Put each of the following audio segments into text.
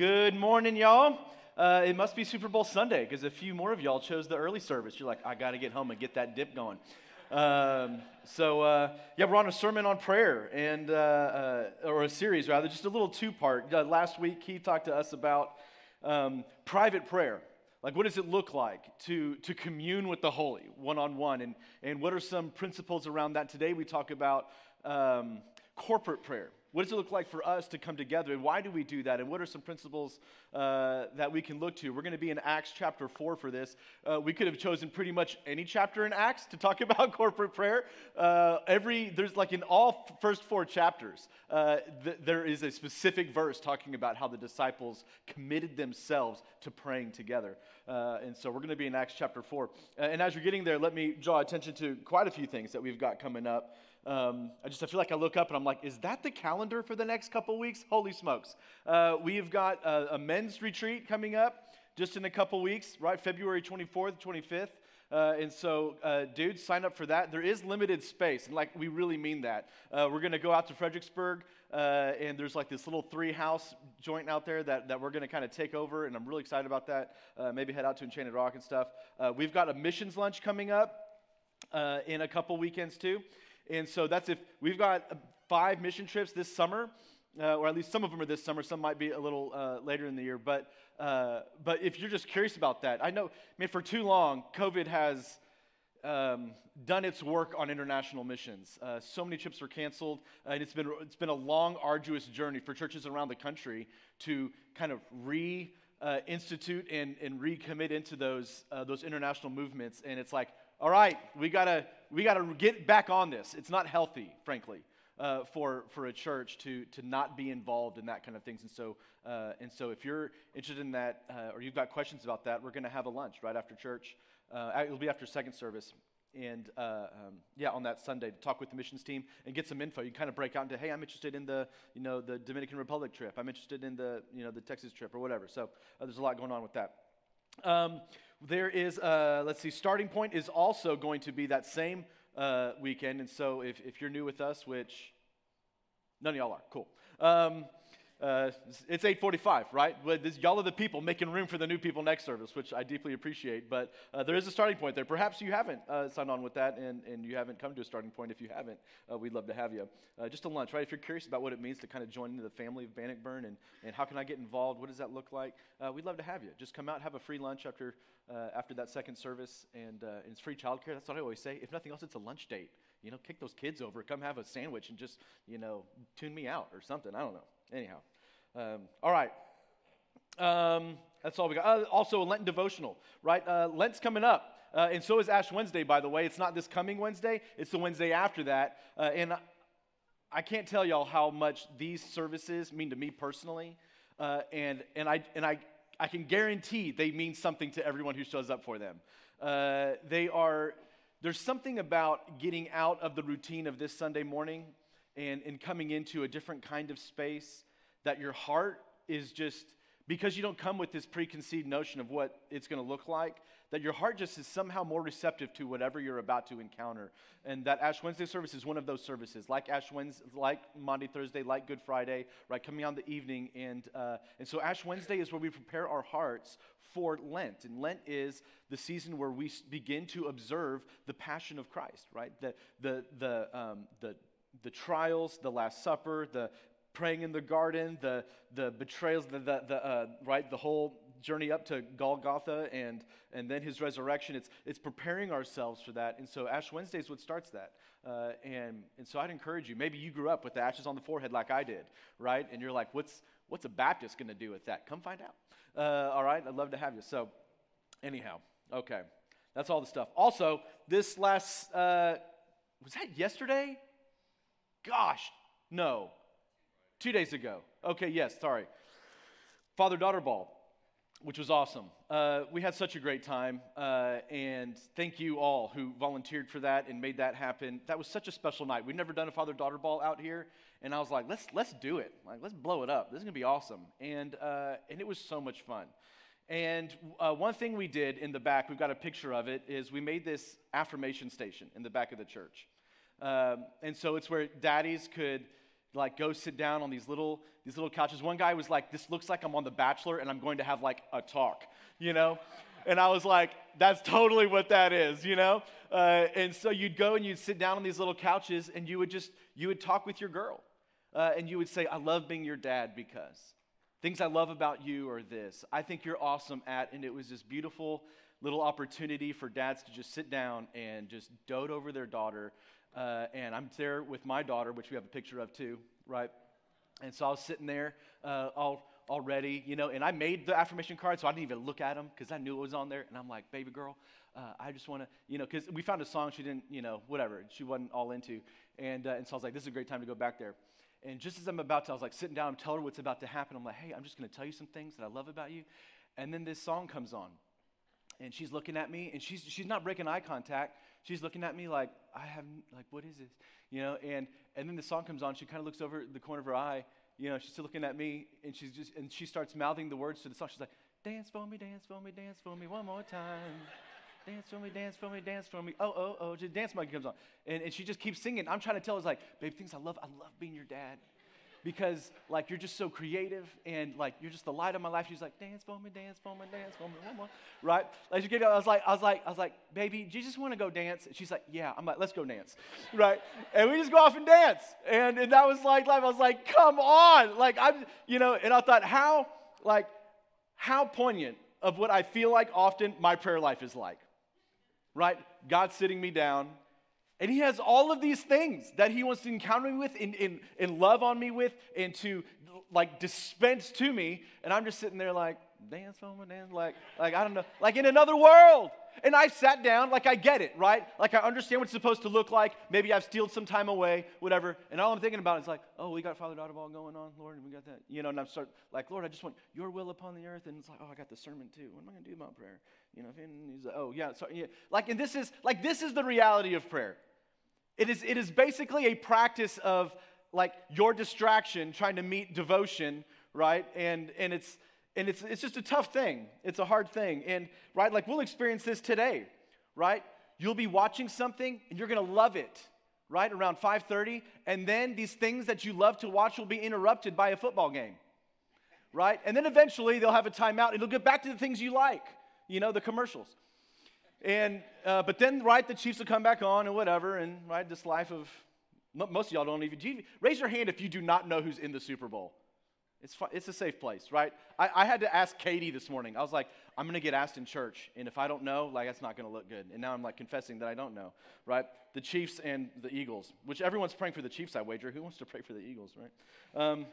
good morning, y'all. Uh, it must be Super Bowl Sunday because a few more of y'all chose the early service. You're like, I got to get home and get that dip going. Um, so, uh, yeah, we're on a sermon on prayer, and uh, uh or a series rather, just a little two part. Uh, last week, he talked to us about um, private prayer. Like, what does it look like to, to commune with the holy one on one? And, and what are some principles around that? Today, we talk about um, corporate prayer. What does it look like for us to come together? And why do we do that? And what are some principles uh, that we can look to? We're going to be in Acts chapter 4 for this. Uh, we could have chosen pretty much any chapter in Acts to talk about corporate prayer. Uh, every, there's like in all first four chapters, uh, th- there is a specific verse talking about how the disciples committed themselves to praying together. Uh, and so we're going to be in Acts chapter 4. Uh, and as you're getting there, let me draw attention to quite a few things that we've got coming up. Um, I just I feel like I look up and I'm like, is that the calendar for the next couple weeks? Holy smokes! Uh, we've got a, a, men's retreat coming up just in a couple weeks, right? February 24th, 25th. Uh, and so, uh, sign up for that. There is limited space, and like we really mean that. Uh, we're going to go out to Fredericksburg, uh, and there's like this little three house joint out there that, that we're going to kind of take over, and I'm really excited about that. Uh, maybe head out to Enchanted Rock and stuff. We've got a missions lunch coming up in a couple weekends too. And so that's if we've got uh, five mission trips this summer, uh, or at least some of them are this summer. Some might be a little uh, later in the year. But, uh, but if you're just curious about that, I know, I mean, for too long, COVID has um, done its work on international missions. Uh, so many trips were canceled, uh, and it's been, it's been a long, arduous journey for churches around the country to kind of re institute and, and recommit into those, those international movements. And it's like, all right, we gotta we gotta get back on this. It's not healthy, frankly, uh, for for a church to to not be involved in that kind of things. And so uh, and so, if you're interested in that uh, or you've got questions about that, we're gonna have a lunch right after church. Uh, it'll be after second service. And uh, um, yeah, on that Sunday to talk with the missions team and get some info. You kind of break out into, hey, I'm interested in the, you know, the Dominican Republic trip. I'm interested in the, you know, the Texas trip or whatever. So uh, there's a lot going on with that. Um, there is, uh, let's see, starting point is also going to be that same uh, weekend. And so if, if you're new with us, which none of y'all are, cool. Um, uh, it's 8:45, right? This, y'all are the people making room for the new people next service, which I deeply appreciate. But uh, there is a starting point there. Perhaps you haven't uh, signed on with that, and, and you haven't come to a starting point. If you haven't, uh, we'd love to have you. Uh, just a lunch, right? If you're curious about what it means to kind of join into the family of Bannockburn and, and how can I get involved, what does that look like? Uh, we'd love to have you. Just come out, have a free lunch after after that second service, and, and it's free childcare. That's what I always say. If nothing else, it's a lunch date. You know, kick those kids over, come have a sandwich, and just you know tune me out or something. I don't know. Anyhow. Um, all right. Um, that's all we got. Uh, also, a Lenten devotional, right? Uh, Lent's coming up. Uh, and so is Ash Wednesday, by the way. It's not this coming Wednesday, it's the Wednesday after that. Uh, and I can't tell y'all how much these services mean to me personally. Uh, and and, I, and I, I can guarantee they mean something to everyone who shows up for them. Uh, they are, there's something about getting out of the routine of this Sunday morning and, and coming into a different kind of space that your heart is just because you don't come with this preconceived notion of what it's going to look like, that your heart just is somehow more receptive to whatever you're about to encounter. And that Ash Wednesday service is one of those services, like Ash Wednesday, like Maundy, Thursday, like Good Friday, right, coming on the evening. And, uh, and so Ash Wednesday is where we prepare our hearts for Lent. And Lent is the season where we begin to observe the passion of Christ, right? The, the, the, um, the, the trials, the Last Supper, the, praying in the garden, the, the betrayals, the, the, the uh, right, the whole journey up to Golgotha and, and then his resurrection. It's, it's preparing ourselves for that. And so Ash Wednesday is what starts that. Uh, and, and so I'd encourage you, maybe you grew up with the ashes on the forehead like I did, right? And you're like, what's, what's a Baptist going to do with that? Come find out. Uh, all right, I'd love to have you. So, anyhow, okay, that's all the stuff. Also, this last, uh, was that yesterday? Gosh, no. Two days ago. Okay, yes, sorry. Father daughter ball, which was awesome. Uh, we had such a great time, uh, and thank you all who volunteered for that and made that happen. That was such a special night. We've never done a father daughter ball out here, and I was like, let's let's do it. Like, let's blow it up. This is gonna be awesome, and uh, and it was so much fun. And uh, one thing we did in the back, we've got a picture of it, is we made this affirmation station in the back of the church. Um, and so it's where daddies could like go sit down on these little these little couches. One guy was like, "This looks like I'm on The Bachelor, and I'm going to have like a talk," you know. And I was like, "That's totally what that is," you know. Uh, and so you'd go and you'd sit down on these little couches, and you would just you would talk with your girl, uh, and you would say, "I love being your dad because." Things I love about you are this. I think you're awesome at, and it was this beautiful little opportunity for dads to just sit down and just dote over their daughter. Uh, and I'm there with my daughter, which we have a picture of too, right? And so I was sitting there uh, all, already, you know, and I made the affirmation card, so I didn't even look at them because I knew it was on there. And I'm like, baby girl, uh, I just want to, you know, because we found a song she didn't, you know, whatever, she wasn't all into. And, uh, and so I was like, this is a great time to go back there. And just as I'm about to, I was like sitting down, I'm telling her what's about to happen. I'm like, hey, I'm just going to tell you some things that I love about you. And then this song comes on. And she's looking at me, and she's, she's not breaking eye contact. She's looking at me like, I have, like, what is this? You know, and, and then the song comes on. She kind of looks over the corner of her eye. You know, she's still looking at me, and she's just, and she starts mouthing the words to the song. She's like, dance for me, dance for me, dance for me one more time. Dance for me, dance for me, dance for me. Oh, oh, oh. Just dance monkey comes on. And, and she just keeps singing. I'm trying to tell her, like, babe, things I love, I love being your dad. Because, like, you're just so creative and, like, you're just the light of my life. She's like, dance for me, dance for me, dance for me, one more. Right? As you get, up I was like, I was like, I was like, baby, do you just want to go dance? And she's like, yeah. I'm like, let's go dance. Right? And we just go off and dance. And, and that was like life. I was like, come on. Like, I'm, you know, and I thought, how, like, how poignant of what I feel like often my prayer life is like right? God sitting me down. And he has all of these things that he wants to encounter me with and, and, and love on me with and to like dispense to me. And I'm just sitting there like, dance me, dance, like, like I don't know, like in another world. And I sat down, like I get it, right? Like I understand what it's supposed to look like. Maybe I've stealed some time away, whatever. And all I'm thinking about is like, oh, we got Father Daughter Ball going on, Lord, and we got that. You know, and I'm start like, Lord, I just want your will upon the earth. And it's like, oh, I got the sermon too. What am I gonna do about prayer? You know, and he's like, oh yeah, sorry, yeah. Like, and this is like this is the reality of prayer. It is it is basically a practice of like your distraction trying to meet devotion, right? And and it's and it's it's just a tough thing. It's a hard thing. And right, like we'll experience this today, right? You'll be watching something and you're gonna love it, right? Around 5:30, and then these things that you love to watch will be interrupted by a football game. Right? And then eventually they'll have a timeout. And it'll get back to the things you like you know, the commercials. And, uh, but then, right, the Chiefs will come back on and whatever, and, right, this life of, most of y'all don't even, raise your hand if you do not know who's in the Super Bowl. It's, fun, it's a safe place, right? I, I had to ask Katie this morning. I was like, I'm going to get asked in church, and if I don't know, like, that's not going to look good. And now I'm like confessing that I don't know, right? The Chiefs and the Eagles, which everyone's praying for the Chiefs, I wager. Who wants to pray for the Eagles, right? Um,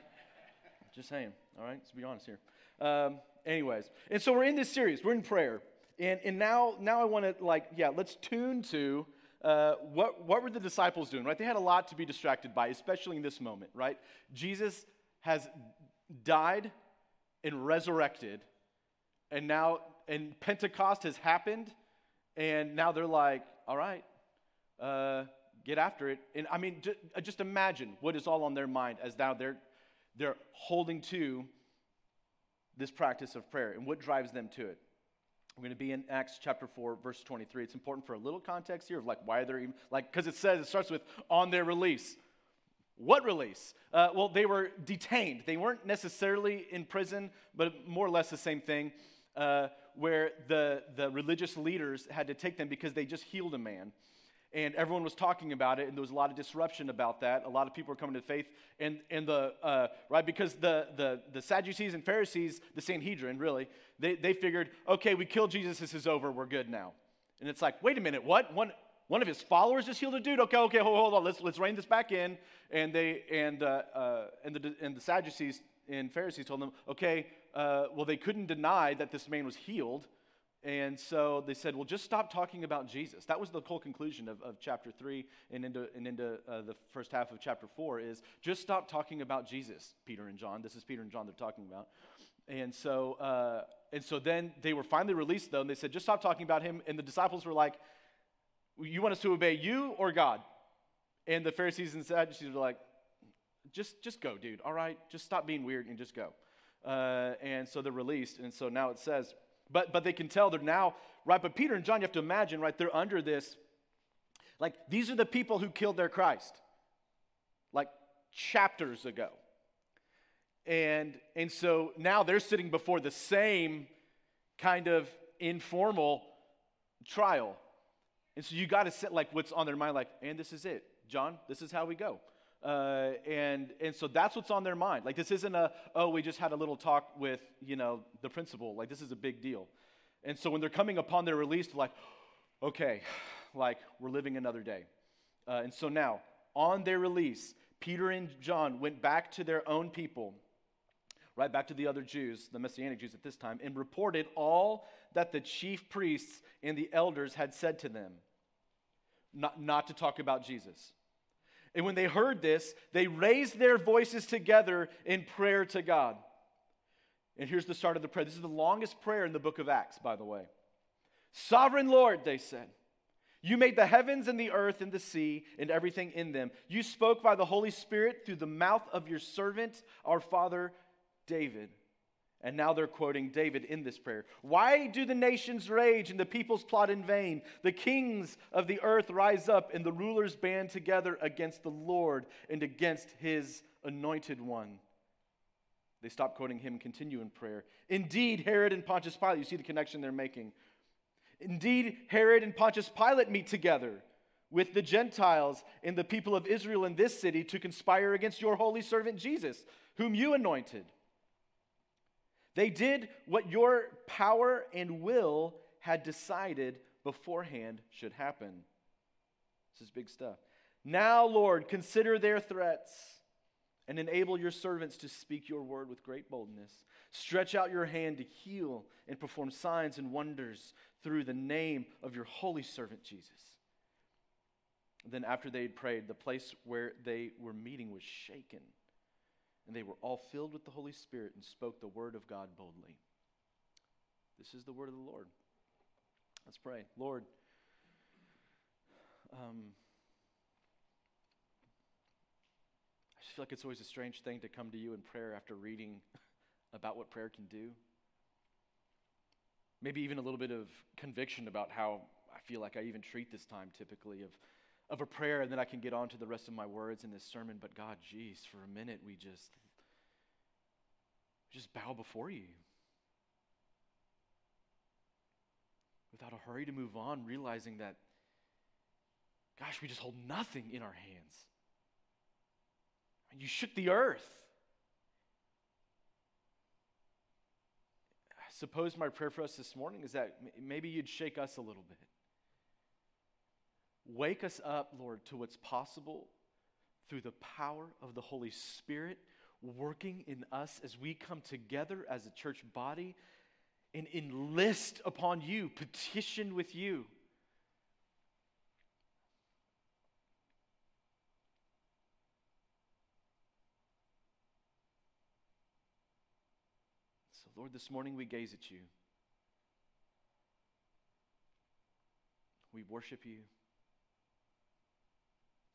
just saying, all right? Let's be honest here. Um, anyways, and so we're in this series. We're in prayer, and and now now I want to like yeah, let's tune to. Uh, what, what were the disciples doing, right? They had a lot to be distracted by, especially in this moment, right? Jesus has died and resurrected, and now, and Pentecost has happened, and now they're like, all right, uh, get after it. And I mean, just, just imagine what is all on their mind as now they're, they're holding to this practice of prayer and what drives them to it. We're going to be in Acts chapter 4, verse 23. It's important for a little context here of like why they're even, like, because it says, it starts with on their release. What release? Uh, well, they were detained. They weren't necessarily in prison, but more or less the same thing, uh, where the, the religious leaders had to take them because they just healed a man and everyone was talking about it and there was a lot of disruption about that. A lot of people were coming to faith and, and the uh, right because the, the, the sadducees and pharisees the sanhedrin really they, they figured okay we killed jesus this is over we're good now. And it's like wait a minute what? One, one of his followers just healed a dude? Okay okay hold, hold on let's, let's rein this back in. And they and, uh, uh, and, the, and the sadducees and pharisees told them okay uh, well they couldn't deny that this man was healed and so they said, well, just stop talking about Jesus. That was the whole conclusion of, of chapter 3 and into, and into uh, the first half of chapter 4 is just stop talking about Jesus, Peter and John. This is Peter and John they're talking about. And so, uh, and so then they were finally released, though, and they said, just stop talking about him. And the disciples were like, you want us to obey you or God? And the Pharisees and Sadducees were like, just, just go, dude. All right, just stop being weird and just go. Uh, and so they're released. And so now it says, but, but they can tell they're now, right? But Peter and John, you have to imagine, right? They're under this. Like, these are the people who killed their Christ. Like, chapters ago. And, and so now they're sitting before the same kind of informal trial. And so you got to sit like what's on their mind, like, and this is it. John, this is how we go. Uh, and, and so that's what's on their mind. Like, this isn't a, oh, we just had a little talk with, you know, the principal. Like, this is a big deal. And so when they're coming upon their release, like, okay, like, we're living another day. Uh, and so now, on their release, Peter and John went back to their own people, right back to the other Jews, the Messianic Jews at this time, and reported all that the chief priests and the elders had said to them, not, not to talk about Jesus. And when they heard this, they raised their voices together in prayer to God. And here's the start of the prayer. This is the longest prayer in the book of Acts, by the way. Sovereign Lord, they said, you made the heavens and the earth and the sea and everything in them. You spoke by the Holy Spirit through the mouth of your servant, our father David. And now they're quoting David in this prayer. Why do the nations rage and the peoples plot in vain? The kings of the earth rise up and the rulers band together against the Lord and against his anointed one. They stop quoting him, continue in prayer. Indeed, Herod and Pontius Pilate, you see the connection they're making. Indeed, Herod and Pontius Pilate meet together with the Gentiles and the people of Israel in this city to conspire against your holy servant Jesus, whom you anointed. They did what your power and will had decided beforehand should happen. This is big stuff. Now, Lord, consider their threats and enable your servants to speak your word with great boldness. Stretch out your hand to heal and perform signs and wonders through the name of your holy servant Jesus. Then, after they had prayed, the place where they were meeting was shaken, and they were all filled with the Holy Spirit and spoke the word of God boldly. This is the word of the Lord. Let's pray. Lord, um, I just feel like it's always a strange thing to come to you in prayer after reading about what prayer can do. Maybe even a little bit of conviction about how I feel like I even treat this time typically of, of a prayer, and then I can get on to the rest of my words in this sermon. But God, geez, for a minute we just just bow before you. Without a hurry to move on, realizing that, gosh, we just hold nothing in our hands. You shook the earth. I suppose my prayer for us this morning is that maybe you'd shake us a little bit. Wake us up, Lord, to what's possible through the power of the Holy Spirit working in us as we come together as a church body and enlist upon you, petition with you. So, Lord, this morning we gaze at you. We worship you.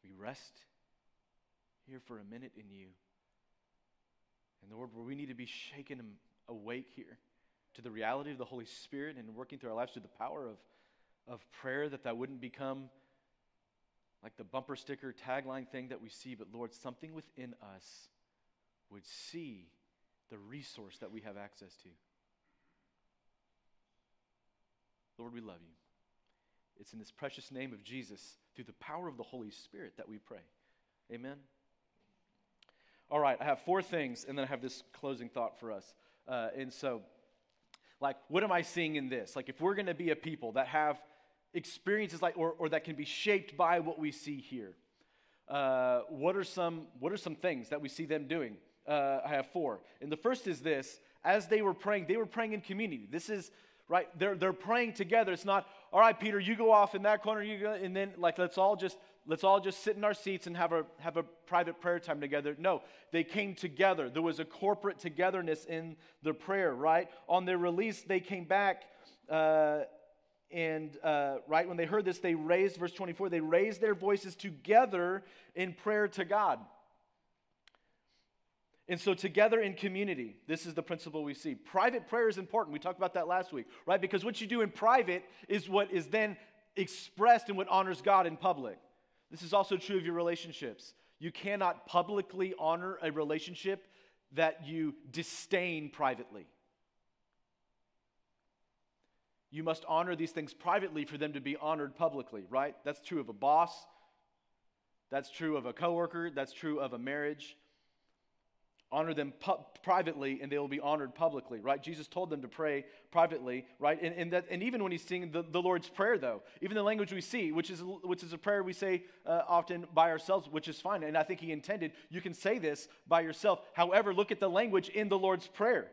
We rest here for a minute in you. And Lord, where we need to be shaken awake here to the reality of the Holy Spirit and working through our lives through the power of, of prayer, that that wouldn't become like the bumper sticker tagline thing that we see, but Lord, something within us would see the resource that we have access to. Lord, we love you. It's in this precious name of Jesus, through the power of the Holy Spirit, that we pray. Amen. All right, I have four things, and then I have this closing thought for us. Uh, and so, like, what am I seeing in this? Like, if we're going to be a people that have experiences like, or, or that can be shaped by what we see here, uh, what are some what are some things that we see them doing? uh, I have four. And the first is this as they were praying, they were praying in community. This is, right, they're, they're praying together. It's not, all right, Peter, you go off in that corner, you go, and then, like, let's all just, let's all just sit in our seats and have a, have a private prayer time together. No, they came together. There was a corporate togetherness in the prayer, right? On their release, they came back. Uh, and uh, right when they heard this, they raised, verse 24, they raised their voices together in prayer to God. And so, together in community, this is the principle we see. Private prayer is important. We talked about that last week, right? Because what you do in private is what is then expressed and what honors God in public. This is also true of your relationships. You cannot publicly honor a relationship that you disdain privately. You must honor these things privately for them to be honored publicly, right? That's true of a boss. That's true of a coworker. That's true of a marriage. Honor them pu- privately and they will be honored publicly, right? Jesus told them to pray privately, right? And, and, that, and even when he's singing the, the Lord's Prayer, though, even the language we see, which is, which is a prayer we say uh, often by ourselves, which is fine. And I think he intended you can say this by yourself. However, look at the language in the Lord's Prayer,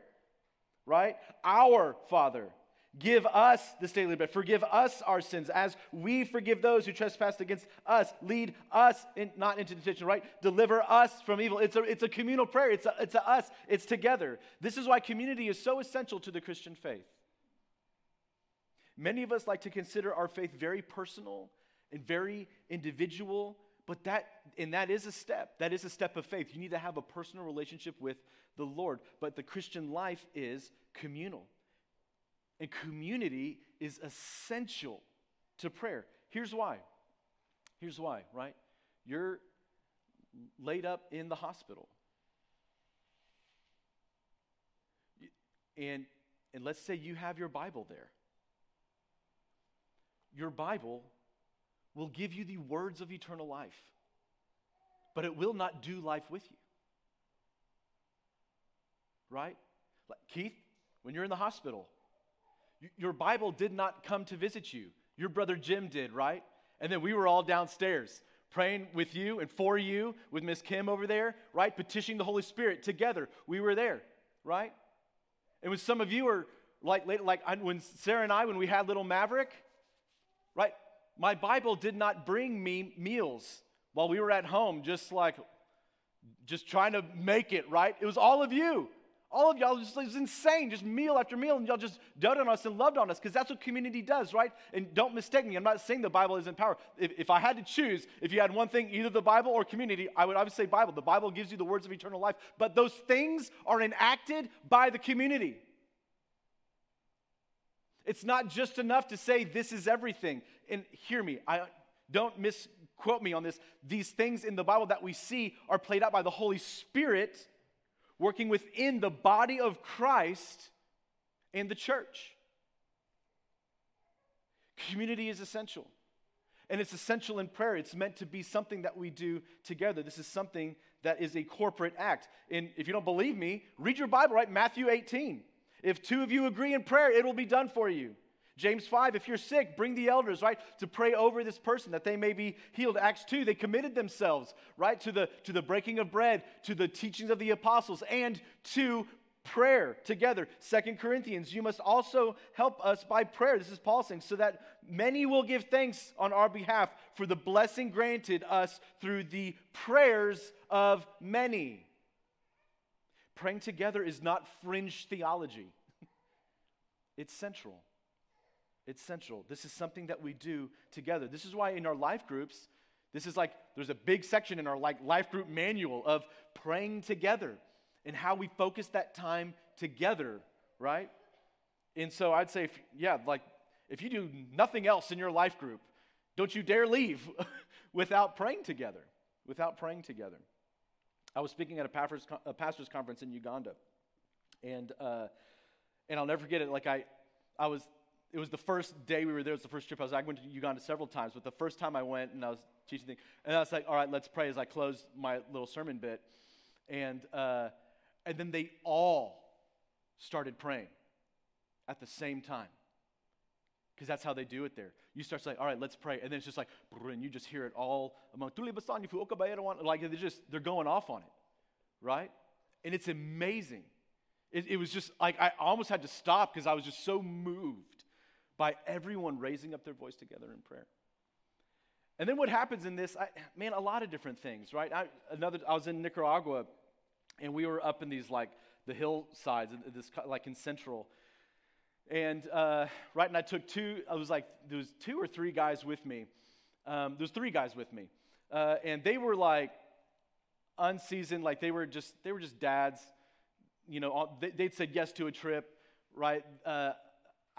right? Our Father Give us this daily bread. Forgive us our sins as we forgive those who trespass against us. Lead us in, not into temptation, right? Deliver us from evil. It's a, it's a communal prayer. It's a, it's a us. It's together. This is why community is so essential to the Christian faith. Many of us like to consider our faith very personal and very individual, but that and that is a step. That is a step of faith. You need to have a personal relationship with the Lord. But the Christian life is communal. And community is essential to prayer. Here's why. Here's why, right? You're laid up in the hospital. And, and let's say you have your Bible there. Your Bible will give you the words of eternal life, but it will not do life with you. Right? Like Keith, when you're in the hospital, your Bible did not come to visit you. Your brother Jim did, right? And then we were all downstairs praying with you and for you with Miss Kim over there, right? Petitioning the Holy Spirit together. We were there, right? And when some of you are like, like when Sarah and I, when we had little Maverick, right? My Bible did not bring me meals while we were at home, just like, just trying to make it, right? It was all of you. All of y'all just was insane, just meal after meal, and y'all just doted on us and loved on us because that's what community does, right? And don't mistake me, I'm not saying the Bible isn't power. If, if I had to choose, if you had one thing, either the Bible or community, I would obviously say Bible. The Bible gives you the words of eternal life, but those things are enacted by the community. It's not just enough to say this is everything. And hear me, I don't misquote me on this. These things in the Bible that we see are played out by the Holy Spirit working within the body of Christ and the church. Community is essential. And it's essential in prayer. It's meant to be something that we do together. This is something that is a corporate act. And if you don't believe me, read your Bible, right? Matthew 18. If two of you agree in prayer, it will be done for you. James 5, if you're sick, bring the elders, right, to pray over this person that they may be healed. Acts 2, they committed themselves, right, to the, to the breaking of bread, to the teachings of the apostles, and to prayer together. Second Corinthians, you must also help us by prayer. This is Paul saying, so that many will give thanks on our behalf for the blessing granted us through the prayers of many. Praying together is not fringe theology, it's central. It's central. This is something that we do together. This is why in our life groups, this is like there's a big section in our like life group manual of praying together and how we focus that time together, right? And so I'd say, if, yeah, like if you do nothing else in your life group, don't you dare leave without praying together. Without praying together. I was speaking at a pastor's, a pastor's conference in Uganda, and uh, and I'll never forget it. Like I, I was it was the first day we were there. It was the first trip I was. I went to Uganda several times, but the first time I went and I was teaching, things, and I was like, "All right, let's pray." As I closed my little sermon bit, and uh, and then they all started praying at the same time, because that's how they do it there. You start saying, "All right, let's pray," and then it's just like, and you just hear it all among like they're just they're going off on it, right? And it's amazing. It, it was just like I almost had to stop because I was just so moved by everyone raising up their voice together in prayer. And then what happens in this, I, man, a lot of different things, right? I, another, I was in Nicaragua, and we were up in these like the hillsides, this like in central, and uh, right, and I took two. I was like, there was two or three guys with me. Um, there was three guys with me, uh, and they were like unseasoned, like they were just they were just dads. You know, they, would said yes to a trip, right? Uh,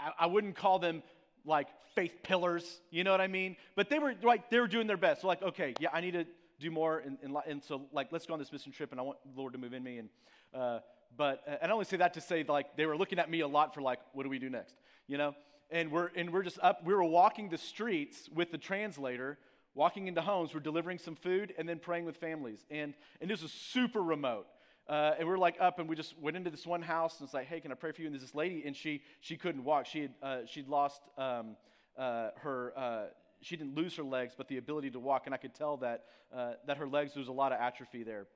I, I wouldn't call them like faith pillars, you know what I mean? But they were like, they were doing their best. So like, okay, yeah, I need to do more. And, and, and so, like, let's go on this mission trip, and I want the Lord to move in me. And, uh, but, uh, and I only say that to say, like, they were looking at me a lot for, like, what do we do next? You know? And we're, and we're just up, we were walking the streets with the translator, walking into homes, we're delivering some food, and then praying with families. And, and this was super remote. Uh, and we are like up, and we just went into this one house, and it's like, hey, can I pray for you? And there's this lady, and she she couldn't walk. She had uh, she'd lost um, uh, her. Uh, she didn't lose her legs, but the ability to walk, and I could tell that uh, that her legs there was a lot of atrophy there.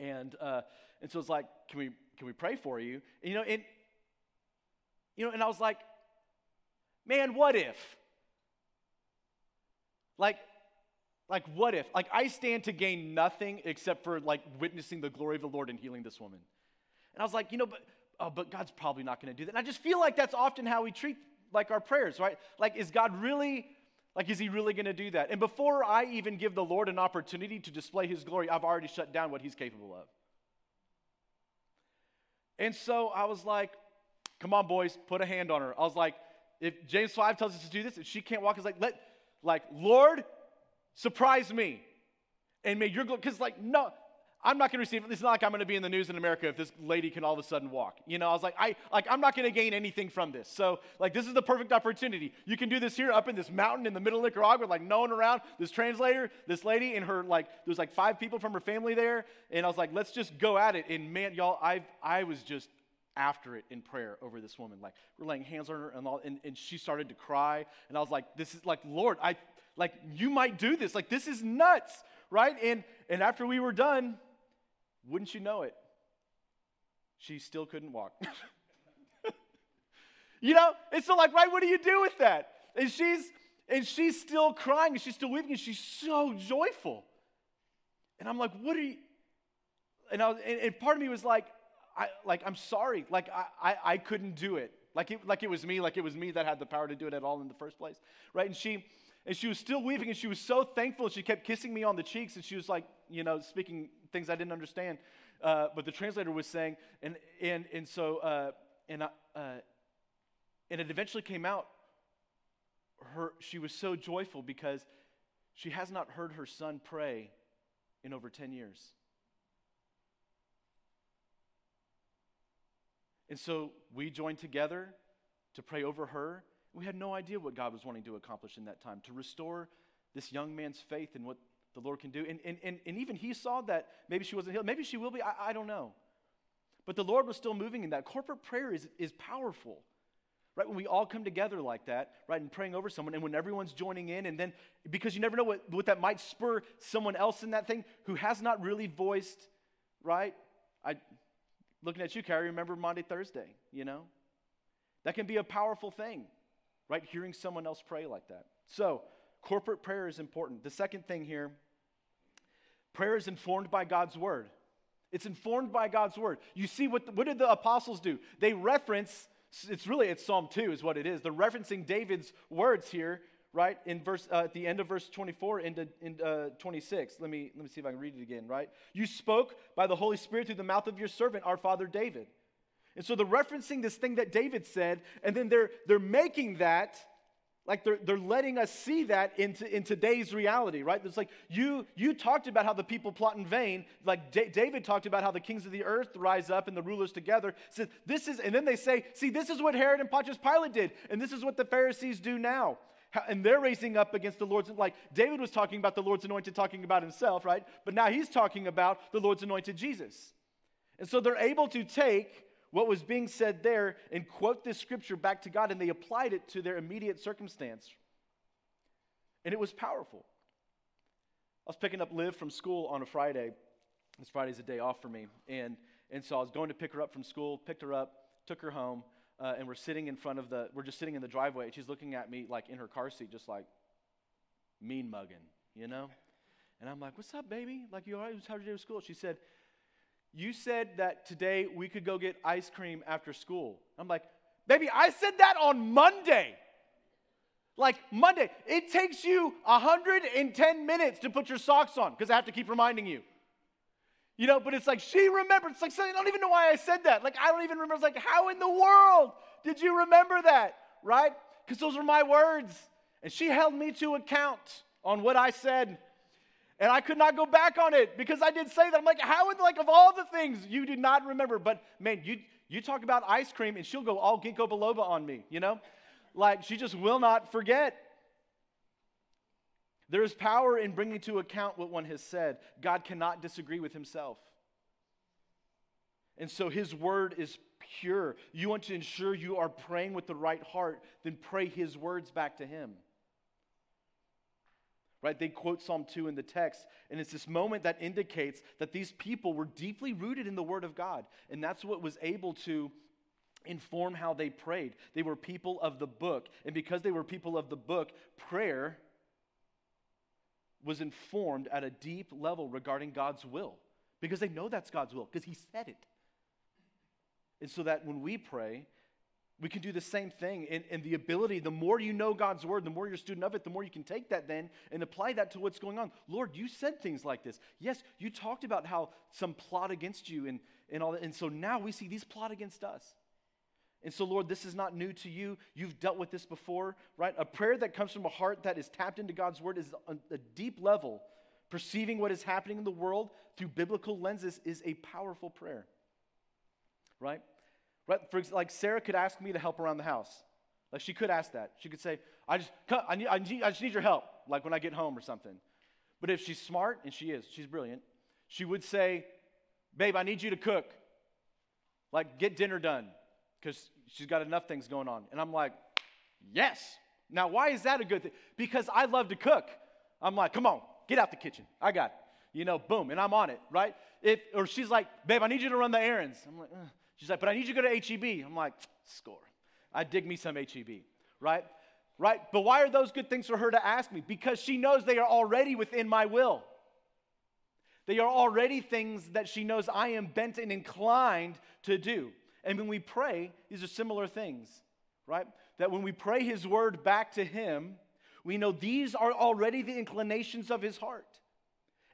And uh, and so it's like, can we can we pray for you? And, you know, and you know, and I was like, man, what if? Like, like, what if? Like, I stand to gain nothing except for like witnessing the glory of the Lord and healing this woman. And I was like, you know, but oh, but God's probably not going to do that. And I just feel like that's often how we treat like our prayers, right? Like, is God really, like, is He really going to do that? And before I even give the Lord an opportunity to display His glory, I've already shut down what He's capable of. And so I was like, come on, boys, put a hand on her. I was like, if James 5 tells us to do this, if she can't walk, it's like, let, like, Lord, surprise me and may your glory, because like, no, I'm not going to receive it. It's not like I'm going to be in the news in America if this lady can all of a sudden walk. You know, I was like, I like I'm not going to gain anything from this. So like, this is the perfect opportunity. You can do this here up in this mountain in the middle of Nicaragua, like no one around. This translator, this lady, and her like, there's like five people from her family there, and I was like, let's just go at it. And man, y'all, I I was just after it in prayer over this woman. Like we're laying hands on her and all, and, and she started to cry. And I was like, this is like, Lord, I like you might do this. Like this is nuts, right? And and after we were done, wouldn't you know it? She still couldn't walk. you know? And so like, right, what do you do with that? And she's and she's still crying and she's still weeping and she's so joyful. And I'm like, what are you? And, I was, and, and part of me was like, I, like, I'm sorry. Like, I, I, I couldn't do it. Like it, like it was me, like it was me that had the power to do it at all in the first place. Right? And she, and she was still weeping and she was so thankful. She kept kissing me on the cheeks and she was like, you know, speaking things I didn't understand. Uh, but the translator was saying, and, and, and so, uh, and, uh, and it eventually came out, her, she was so joyful because she has not heard her son pray in over 10 years. And so we joined together to pray over her. We had no idea what God was wanting to accomplish in that time to restore this young man's faith in what the Lord can do. And, and, and, and even he saw that maybe she wasn't healed. Maybe she will be. I, I don't know. But the Lord was still moving in that. Corporate prayer is, is powerful, right? When we all come together like that, right, and praying over someone, and when everyone's joining in, and then because you never know what, what that might spur someone else in that thing who has not really voiced, right? I Looking at you, Carrie, remember Maundy, Thursday, you know? That can be a powerful thing, right? Hearing someone else pray like that. So, corporate prayer is important. The second thing here prayer is informed by God's word. It's informed by God's word. You see, what, what did the apostles do? They reference, it's really, it's Psalm 2 is what it is. They're referencing David's words here right? In verse, uh, at the end of verse 24 into, into uh, 26. Let me, let me see if I can read it again, right? You spoke by the Holy Spirit through the mouth of your servant, our father David. And so they're referencing this thing that David said, and then they're, they're making that, like they're, they're letting us see that into, in today's reality, right? It's like you, you talked about how the people plot in vain. Like D- David talked about how the kings of the earth rise up and the rulers together. Said, this is, and then they say, see, this is what Herod and Pontius Pilate did, and this is what the Pharisees do now and they're raising up against the Lord's like David was talking about the Lord's anointed talking about himself, right? But now he's talking about the Lord's anointed Jesus. And so they're able to take what was being said there and quote this scripture back to God and they applied it to their immediate circumstance. And it was powerful. I was picking up Liv from school on a Friday. This Friday's a day off for me. And, and so I was going to pick her up from school, picked her up, took her home uh, and we're sitting in front of the, we're just sitting in the driveway, and she's looking at me like in her car seat, just like mean mugging, you know? And I'm like, what's up, baby? Like, you all right? How'd you do school? She said, you said that today we could go get ice cream after school. I'm like, baby, I said that on Monday. Like Monday. It takes you 110 minutes to put your socks on because I have to keep reminding you. You know, but it's like she remembered. It's like, I don't even know why I said that. Like, I don't even remember. It's like, how in the world did you remember that? Right? Because those were my words. And she held me to account on what I said. And I could not go back on it because I did say that. I'm like, how would, like, of all the things you did not remember? But man, you, you talk about ice cream and she'll go all ginkgo biloba on me, you know? Like, she just will not forget. There is power in bringing to account what one has said. God cannot disagree with himself. And so his word is pure. You want to ensure you are praying with the right heart, then pray his words back to him. Right? They quote Psalm 2 in the text, and it's this moment that indicates that these people were deeply rooted in the word of God. And that's what was able to inform how they prayed. They were people of the book. And because they were people of the book, prayer was informed at a deep level regarding God's will. Because they know that's God's will, because He said it. And so that when we pray, we can do the same thing. And, and, the ability, the more you know God's word, the more you're a student of it, the more you can take that then and apply that to what's going on. Lord, you said things like this. Yes, you talked about how some plot against you and, and all that. And so now we see these plot against us. And so, Lord, this is not new to you. You've dealt with this before, right? A prayer that comes from a heart that is tapped into God's word is a, a deep level. Perceiving what is happening in the world through biblical lenses is a powerful prayer right? Right? For like Sarah could ask me to help around the house. Like she could ask that. She could say, I just, I, need, I, need, I just need your help, like when I get home or something. But if she's smart, and she is, she's brilliant, she would say, Babe, I need you to cook. Like, get dinner done, because she's got enough things going on. And I'm like, Yes. Now, why is that a good thing? Because I love to cook. I'm like, Come on, get out the kitchen. I got it. You know, boom, and I'm on it, right? If, or she's like, Babe, I need you to run the errands. I'm like, Ugh. She's like, but I need you to go to HEB. I'm like, score. I dig me some HEB, right? Right? But why are those good things for her to ask me? Because she knows they are already within my will. They are already things that she knows I am bent and inclined to do. And when we pray, these are similar things, right? That when we pray His word back to Him, we know these are already the inclinations of His heart.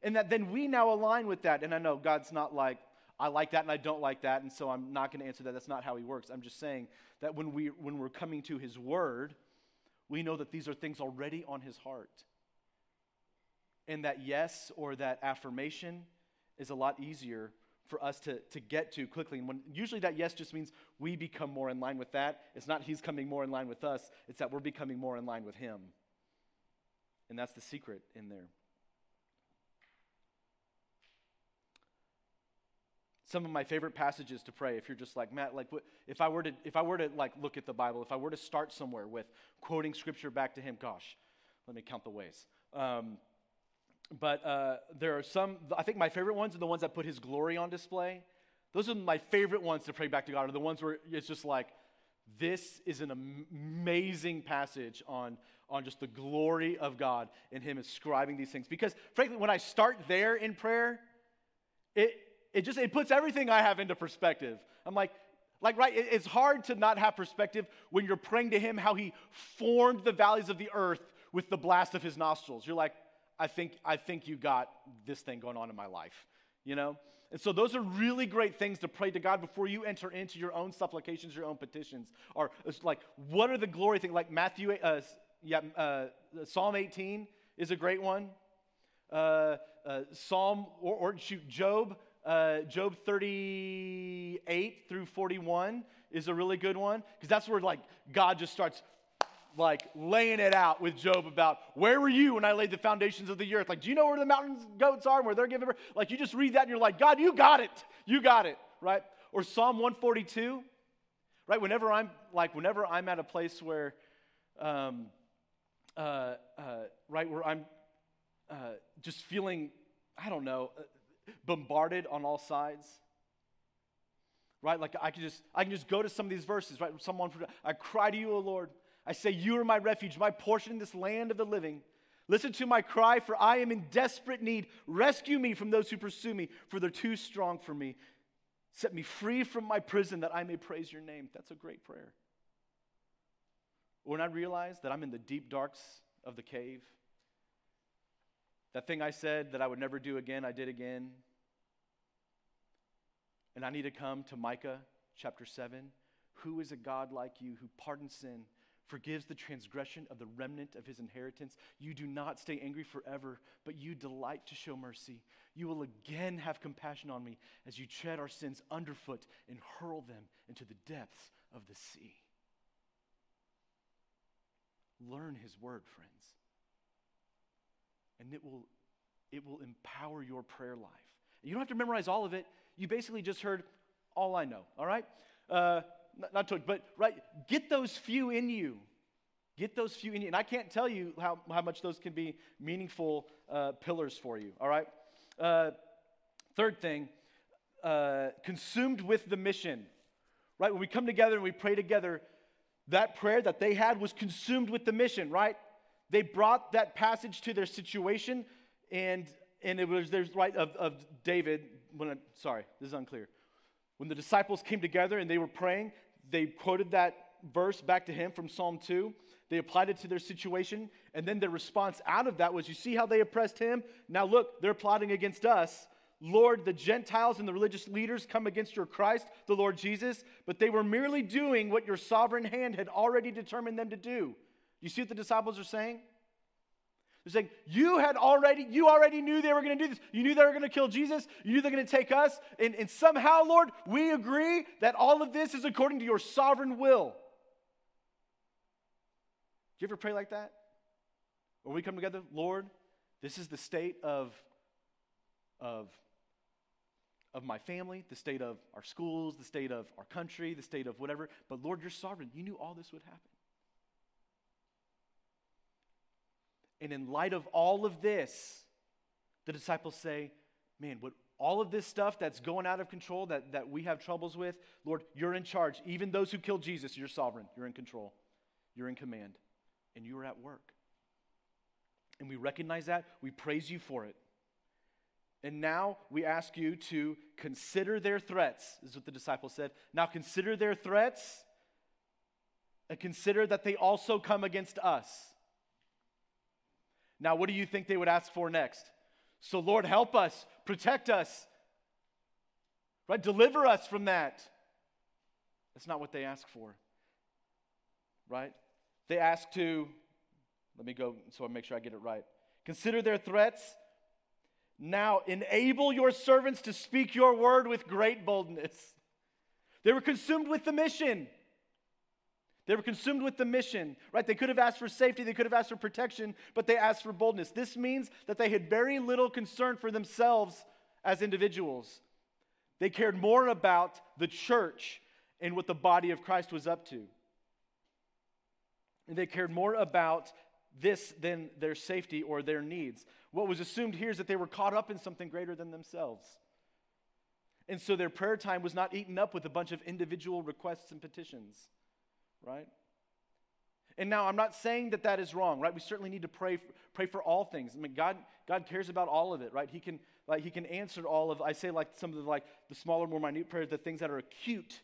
And that then we now align with that. And I know God's not like, I like that and I don't like that, and so I'm not going to answer that. That's not how he works. I'm just saying that when, we, when we're coming to his word, we know that these are things already on his heart. And that yes or that affirmation is a lot easier for us to, to get to quickly. And when, usually that yes just means we become more in line with that. It's not he's coming more in line with us, it's that we're becoming more in line with him. And that's the secret in there. Some of my favorite passages to pray if you're just like matt like if i were to if i were to like look at the bible if i were to start somewhere with quoting scripture back to him gosh let me count the ways. Um, but uh, there are some i think my favorite ones are the ones that put his glory on display. Those are my favorite ones to pray back to god are the ones where it's just like this is an amazing passage on on just the glory of god and him ascribing these things. Because frankly when i start there in prayer it it just it puts everything I have into perspective. I'm like, like right, it's hard to not have perspective when you're praying to him how he formed the valleys of the earth with the blast of his nostrils. You're like, I think I think you got this thing going on in my life, you know? And so those are really great things to pray to God before you enter into your own supplications, your own petitions. Or like, what are the glory things? Like Matthew, uh, yeah, uh, Psalm 18 is a great one. Uh, uh Psalm or, or shoot, Job uh, Job 38 through 41 is a really good one because that's where like God just starts like laying it out with Job about where were you when I laid the foundations of the earth? Like, do you know where the mountains goats are and where they're giving? birth? Like, you just read that and you're like, God, you got it, you got it, right? Or Psalm 142, right? Whenever I'm like, whenever I'm at a place where, um, uh, uh, right, where I'm uh, just feeling, I don't know, bombarded on all sides right? Like i can just i can just go to some of these verses right? Someone i cry to you o lord. I say you are my refuge my portion in this land of the living. Listen to my cry for i am in desperate need. Rescue me from those who pursue me for they're too strong for me. Set me free from my prison that i may praise your name. That's a great prayer. When i realize that i'm in the deep darks of the cave that thing I said that I would never do again, I did again. And I need to come to Micah chapter 7. Who is a God like you who pardons sin, forgives the transgression of the remnant of his inheritance. You do not stay angry forever, but you delight to show mercy. You will again have compassion on me as you tread our sins underfoot and hurl them into the depths of the sea. Learn his word, friends. And it will, it will empower your prayer life. You don't have to memorize all of it. You basically just heard all I know, all right? Uh, not, not to, but right, get those few in you. Get those few in you. And I can't tell you how, how much those can be meaningful uh, pillars for you, all right? Uh, third thing, uh, consumed with the mission, right? When we come together and we pray together, that prayer that they had was consumed with the mission, right? They brought that passage to their situation, and and it was there's right of, of David. When I, sorry, this is unclear. When the disciples came together and they were praying, they quoted that verse back to him from Psalm 2. They applied it to their situation, and then their response out of that was, You see how they oppressed him? Now look, they're plotting against us. Lord, the Gentiles and the religious leaders come against your Christ, the Lord Jesus, but they were merely doing what your sovereign hand had already determined them to do. You see what the disciples are saying? They're saying, You had already, you already knew they were going to do this. You knew they were going to kill Jesus. You knew they're going to take us. And, and somehow, Lord, we agree that all of this is according to your sovereign will. Do you ever pray like that? When we come together, Lord, this is the state of, of, of my family, the state of our schools, the state of our country, the state of whatever. But Lord, you're sovereign. You knew all this would happen. And in light of all of this, the disciples say, Man, what all of this stuff that's going out of control that, that we have troubles with, Lord, you're in charge. Even those who killed Jesus, you're sovereign. You're in control. You're in command. And you are at work. And we recognize that. We praise you for it. And now we ask you to consider their threats, is what the disciples said. Now consider their threats and consider that they also come against us. Now, what do you think they would ask for next? So, Lord, help us, protect us, right? Deliver us from that. That's not what they ask for, right? They ask to, let me go so I make sure I get it right. Consider their threats. Now, enable your servants to speak your word with great boldness. They were consumed with the mission. They were consumed with the mission, right? They could have asked for safety, they could have asked for protection, but they asked for boldness. This means that they had very little concern for themselves as individuals. They cared more about the church and what the body of Christ was up to. And they cared more about this than their safety or their needs. What was assumed here is that they were caught up in something greater than themselves. And so their prayer time was not eaten up with a bunch of individual requests and petitions right? And now I'm not saying that that is wrong, right? We certainly need to pray for, pray for all things. I mean, God God cares about all of it, right? He can like he can answer all of I say like some of the like the smaller, more minute prayers, the things that are acute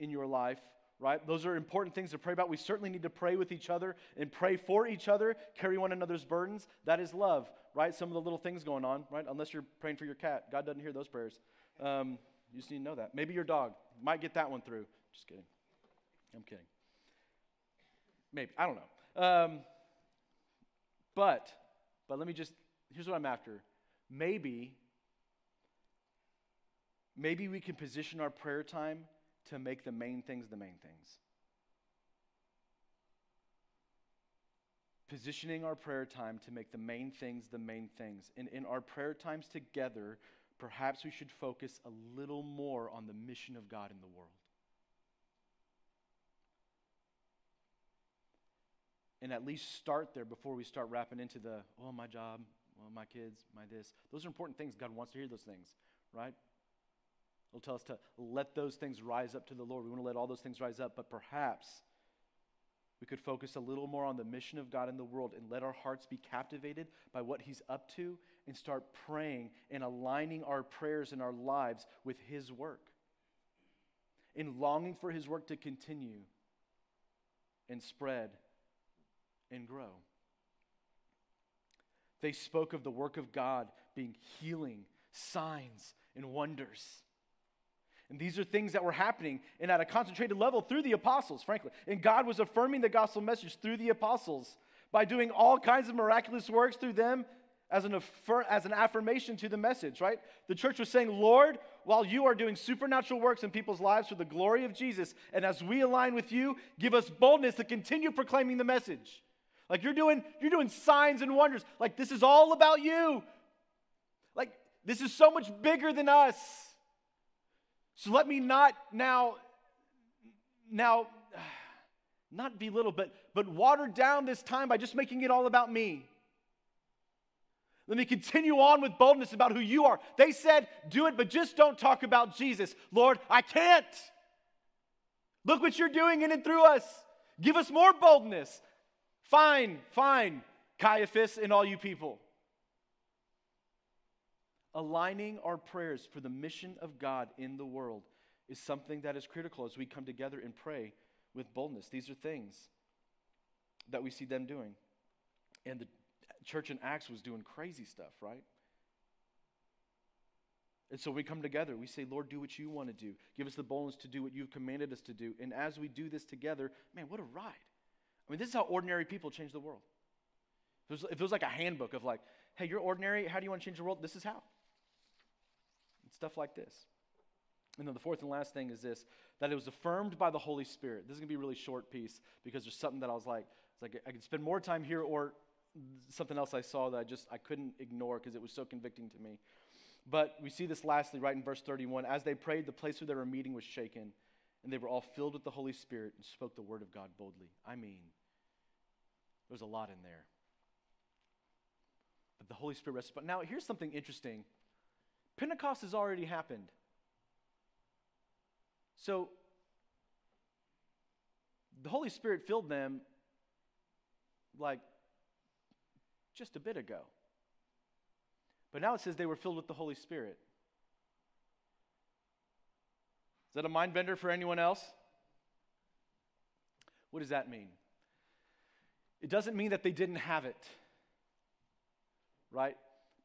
in your life, right? Those are important things to pray about. We certainly need to pray with each other and pray for each other, carry one another's burdens. That is love, right? Some of the little things going on, right? Unless you're praying for your cat, God doesn't hear those prayers. Um, you just need to know that. Maybe your dog might get that one through. Just kidding. I'm kidding. Maybe. I don't know. Um, but, but let me just, here's what I'm after. Maybe, maybe we can position our prayer time to make the main things the main things. Positioning our prayer time to make the main things the main things. And in our prayer times together, perhaps we should focus a little more on the mission of God in the world. And at least start there before we start wrapping into the, oh, my job, well, my kids, my this. Those are important things. God wants to hear those things, right? He'll tell us to let those things rise up to the Lord. We want to let all those things rise up, but perhaps we could focus a little more on the mission of God in the world and let our hearts be captivated by what He's up to and start praying and aligning our prayers and our lives with His work. In longing for His work to continue and spread and grow. They spoke of the work of God being healing, signs, and wonders. And these are things that were happening and at a concentrated level through the apostles, frankly. And God was affirming the gospel message through the apostles by doing all kinds of miraculous works through them as an, affir- as an affirmation to the message, right? The church was saying, Lord, while you are doing supernatural works in people's lives for the glory of Jesus, and as we align with you, give us boldness to continue proclaiming the message. Like you're doing, you're doing signs and wonders. Like this is all about you. Like this is so much bigger than us. So let me not now, now, not belittle, but but water down this time by just making it all about me. Let me continue on with boldness about who you are. They said, do it, but just don't talk about Jesus. Lord, I can't. Look what you're doing in and through us. Give us more boldness. Fine, fine, Caiaphas and all you people. Aligning our prayers for the mission of God in the world is something that is critical as we come together and pray with boldness. These are things that we see them doing. And the church in Acts was doing crazy stuff, right? And so we come together. We say, Lord, do what you want to do. Give us the boldness to do what you've commanded us to do. And as we do this together, man, what a ride. I mean, this is how ordinary people change the world. If it was, if it was like a handbook of like, hey, you're ordinary, how do you want to change the world? This is how. And stuff like this. And then the fourth and last thing is this that it was affirmed by the Holy Spirit. This is going to be a really short piece because there's something that I was like, it's like I could spend more time here or something else I saw that I just I couldn't ignore because it was so convicting to me. But we see this lastly right in verse 31. As they prayed, the place where they were meeting was shaken, and they were all filled with the Holy Spirit and spoke the word of God boldly. I mean, there's a lot in there. But the Holy Spirit rested. But Now, here's something interesting Pentecost has already happened. So, the Holy Spirit filled them like just a bit ago. But now it says they were filled with the Holy Spirit. Is that a mind bender for anyone else? What does that mean? It doesn't mean that they didn't have it, right?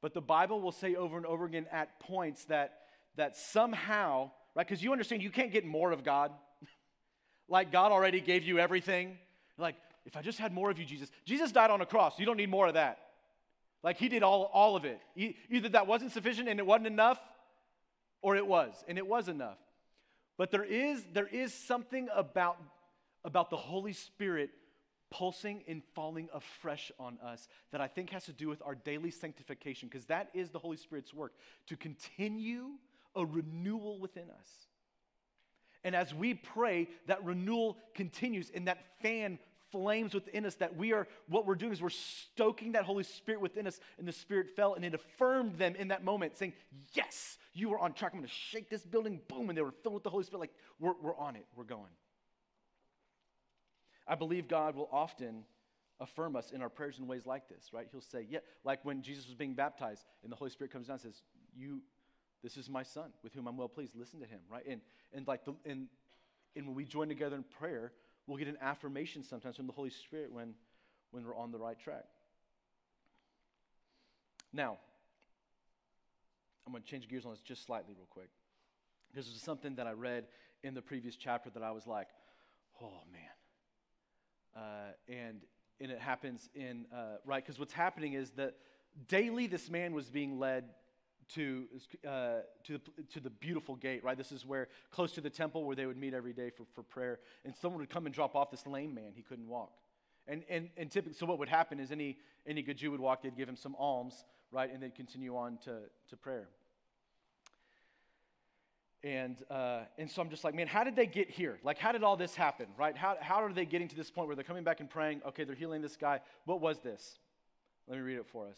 But the Bible will say over and over again at points that, that somehow, right? Because you understand you can't get more of God. like God already gave you everything. Like, if I just had more of you, Jesus. Jesus died on a cross. You don't need more of that. Like he did all, all of it. Either that wasn't sufficient and it wasn't enough, or it was, and it was enough. But there is, there is something about, about the Holy Spirit pulsing and falling afresh on us that I think has to do with our daily sanctification, because that is the Holy Spirit's work to continue a renewal within us. And as we pray, that renewal continues and that fan flames within us that we are, what we're doing is we're stoking that Holy Spirit within us, and the Spirit fell and it affirmed them in that moment, saying, Yes, you are on track. I'm going to shake this building. Boom. And they were filled with the Holy Spirit, like, we're, we're on it. We're going. I believe God will often affirm us in our prayers in ways like this, right? He'll say, Yeah, like when Jesus was being baptized and the Holy Spirit comes down and says, You, this is my son with whom I'm well pleased. Listen to him, right? And, and like, the, and, and when we join together in prayer, we'll get an affirmation sometimes from the Holy Spirit when, when we're on the right track. Now, I'm going to change gears on this just slightly, real quick. This is something that I read in the previous chapter that I was like, oh man. Uh, and, and it happens in, uh, right? Because what's happening is that daily this man was being led to, uh, to, the, to the beautiful gate, right? This is where, close to the temple, where they would meet every day for, for prayer. And someone would come and drop off this lame man. He couldn't walk. And, and, and typically, so what would happen is any, any good Jew would walk, they'd give him some alms, right? And they'd continue on to, to prayer. And, uh, and so I'm just like, man, how did they get here? Like, how did all this happen, right? How, how are they getting to this point where they're coming back and praying? Okay, they're healing this guy. What was this? Let me read it for us.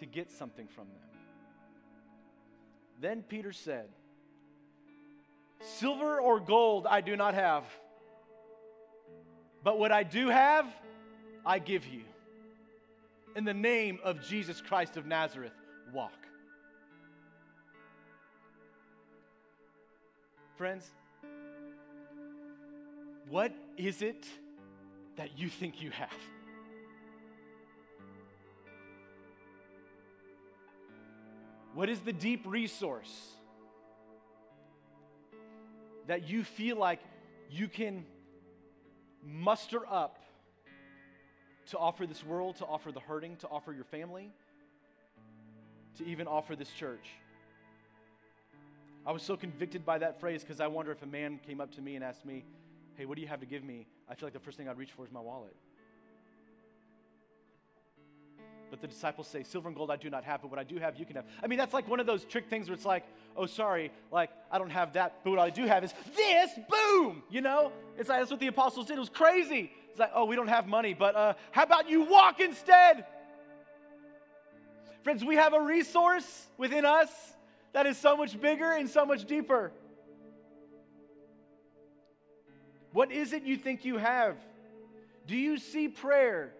to get something from them. Then Peter said, Silver or gold I do not have, but what I do have, I give you. In the name of Jesus Christ of Nazareth, walk. Friends, what is it that you think you have? What is the deep resource that you feel like you can muster up to offer this world, to offer the hurting, to offer your family, to even offer this church? I was so convicted by that phrase because I wonder if a man came up to me and asked me, Hey, what do you have to give me? I feel like the first thing I'd reach for is my wallet. But the disciples say, Silver and gold I do not have, but what I do have, you can have. I mean, that's like one of those trick things where it's like, oh, sorry, like, I don't have that, but what I do have is this, boom, you know? It's like, that's what the apostles did. It was crazy. It's like, oh, we don't have money, but uh, how about you walk instead? Friends, we have a resource within us that is so much bigger and so much deeper. What is it you think you have? Do you see prayer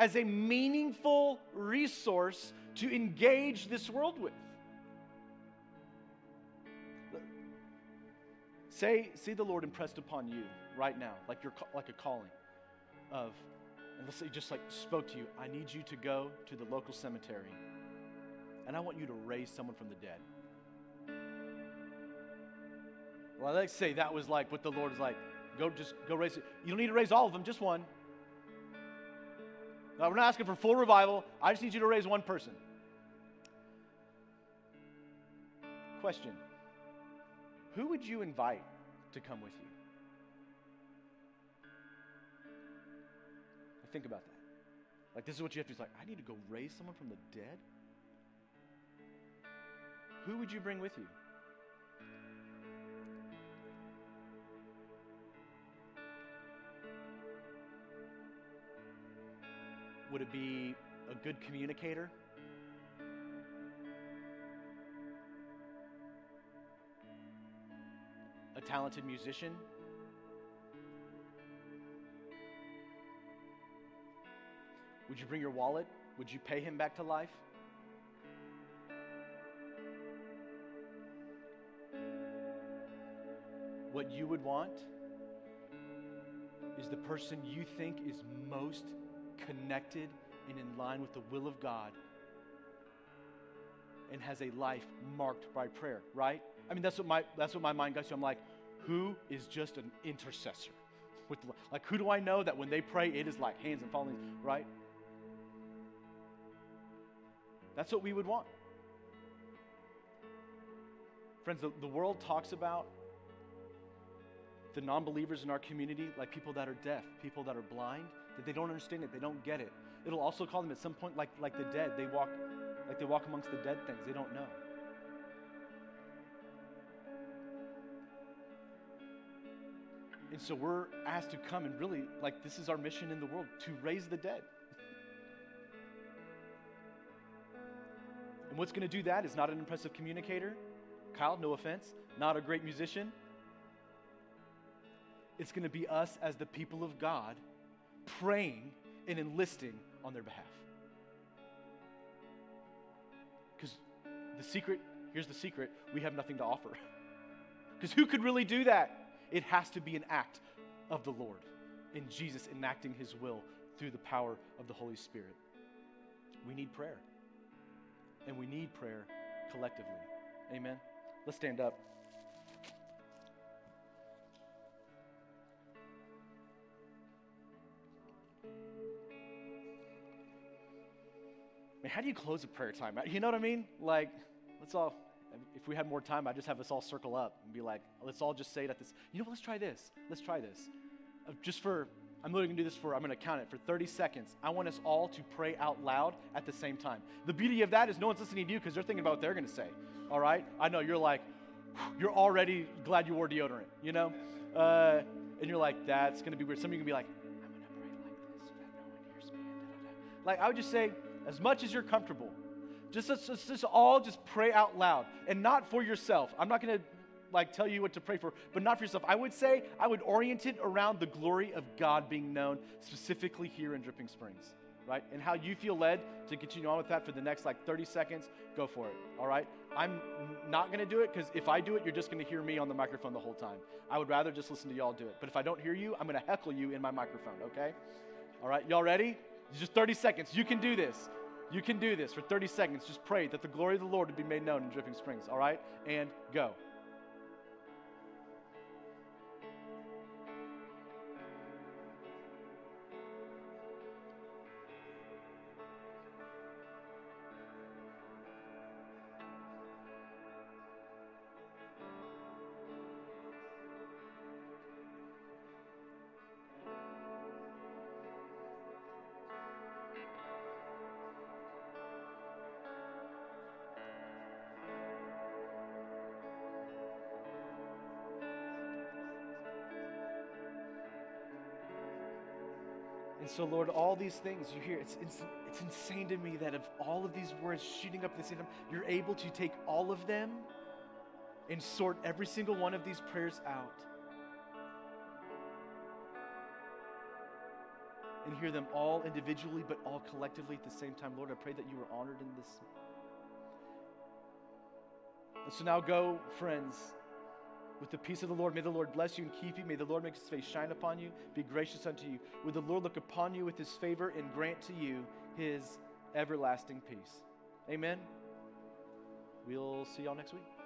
as a meaningful resource to engage this world with? Say, see the Lord impressed upon you right now, like you're like a calling of, and let's say just like spoke to you. I need you to go to the local cemetery, and I want you to raise someone from the dead. Well, let's say that was like what the Lord is like. Go just go raise it. You don't need to raise all of them, just one. Now, we're not asking for full revival. I just need you to raise one person. Question Who would you invite to come with you? Think about that. Like, this is what you have to do. It's like, I need to go raise someone from the dead? Who would you bring with you? Would it be a good communicator? A talented musician? Would you bring your wallet? Would you pay him back to life? What you would want is the person you think is most connected and in line with the will of God and has a life marked by prayer, right? I mean, that's what my that's what my mind goes to. I'm like, who is just an intercessor? With like, who do I know that when they pray, it is like hands and falling, right? That's what we would want. Friends, the, the world talks about the non believers in our community like people that are deaf, people that are blind, that they don't understand it, they don't get it. It'll also call them at some point like, like the dead. They walk like they walk amongst the dead things. They don't know. And so we're asked to come and really, like, this is our mission in the world to raise the dead. And what's going to do that is not an impressive communicator. Kyle, no offense, not a great musician. It's going to be us as the people of God praying and enlisting on their behalf. Because the secret, here's the secret we have nothing to offer. Because who could really do that? It has to be an act of the Lord in Jesus enacting his will through the power of the Holy Spirit. We need prayer. And we need prayer collectively. Amen. Let's stand up. Man, how do you close a prayer time? You know what I mean? Like, let's all, if we had more time, I'd just have us all circle up and be like, let's all just say it at this. You know, what, let's try this. Let's try this. Uh, just for, I'm literally gonna do this for, I'm gonna count it for 30 seconds. I want us all to pray out loud at the same time. The beauty of that is no one's listening to you because they're thinking about what they're gonna say. All right? I know you're like, you're already glad you wore deodorant, you know? Uh, and you're like, that's gonna be weird. Some of you can be like, I'm gonna pray like this so that no one hears me. Like, I would just say, as much as you're comfortable. Just let's, let's just all just pray out loud and not for yourself. I'm not going to like tell you what to pray for, but not for yourself. I would say I would orient it around the glory of God being known specifically here in Dripping Springs, right? And how you feel led to continue on with that for the next like 30 seconds, go for it. All right? I'm not going to do it because if I do it, you're just going to hear me on the microphone the whole time. I would rather just listen to y'all do it. But if I don't hear you, I'm going to heckle you in my microphone, okay? All right, y'all ready? Just 30 seconds. You can do this. You can do this for 30 seconds. Just pray that the glory of the Lord would be made known in Dripping Springs, all right? And go. So, Lord, all these things you hear, it's, it's, it's insane to me that of all of these words shooting up same time, you're able to take all of them and sort every single one of these prayers out and hear them all individually, but all collectively at the same time. Lord, I pray that you are honored in this. And so now go, friends with the peace of the Lord. May the Lord bless you and keep you. May the Lord make his face shine upon you, be gracious unto you. Would the Lord look upon you with his favor and grant to you his everlasting peace. Amen. We'll see y'all next week.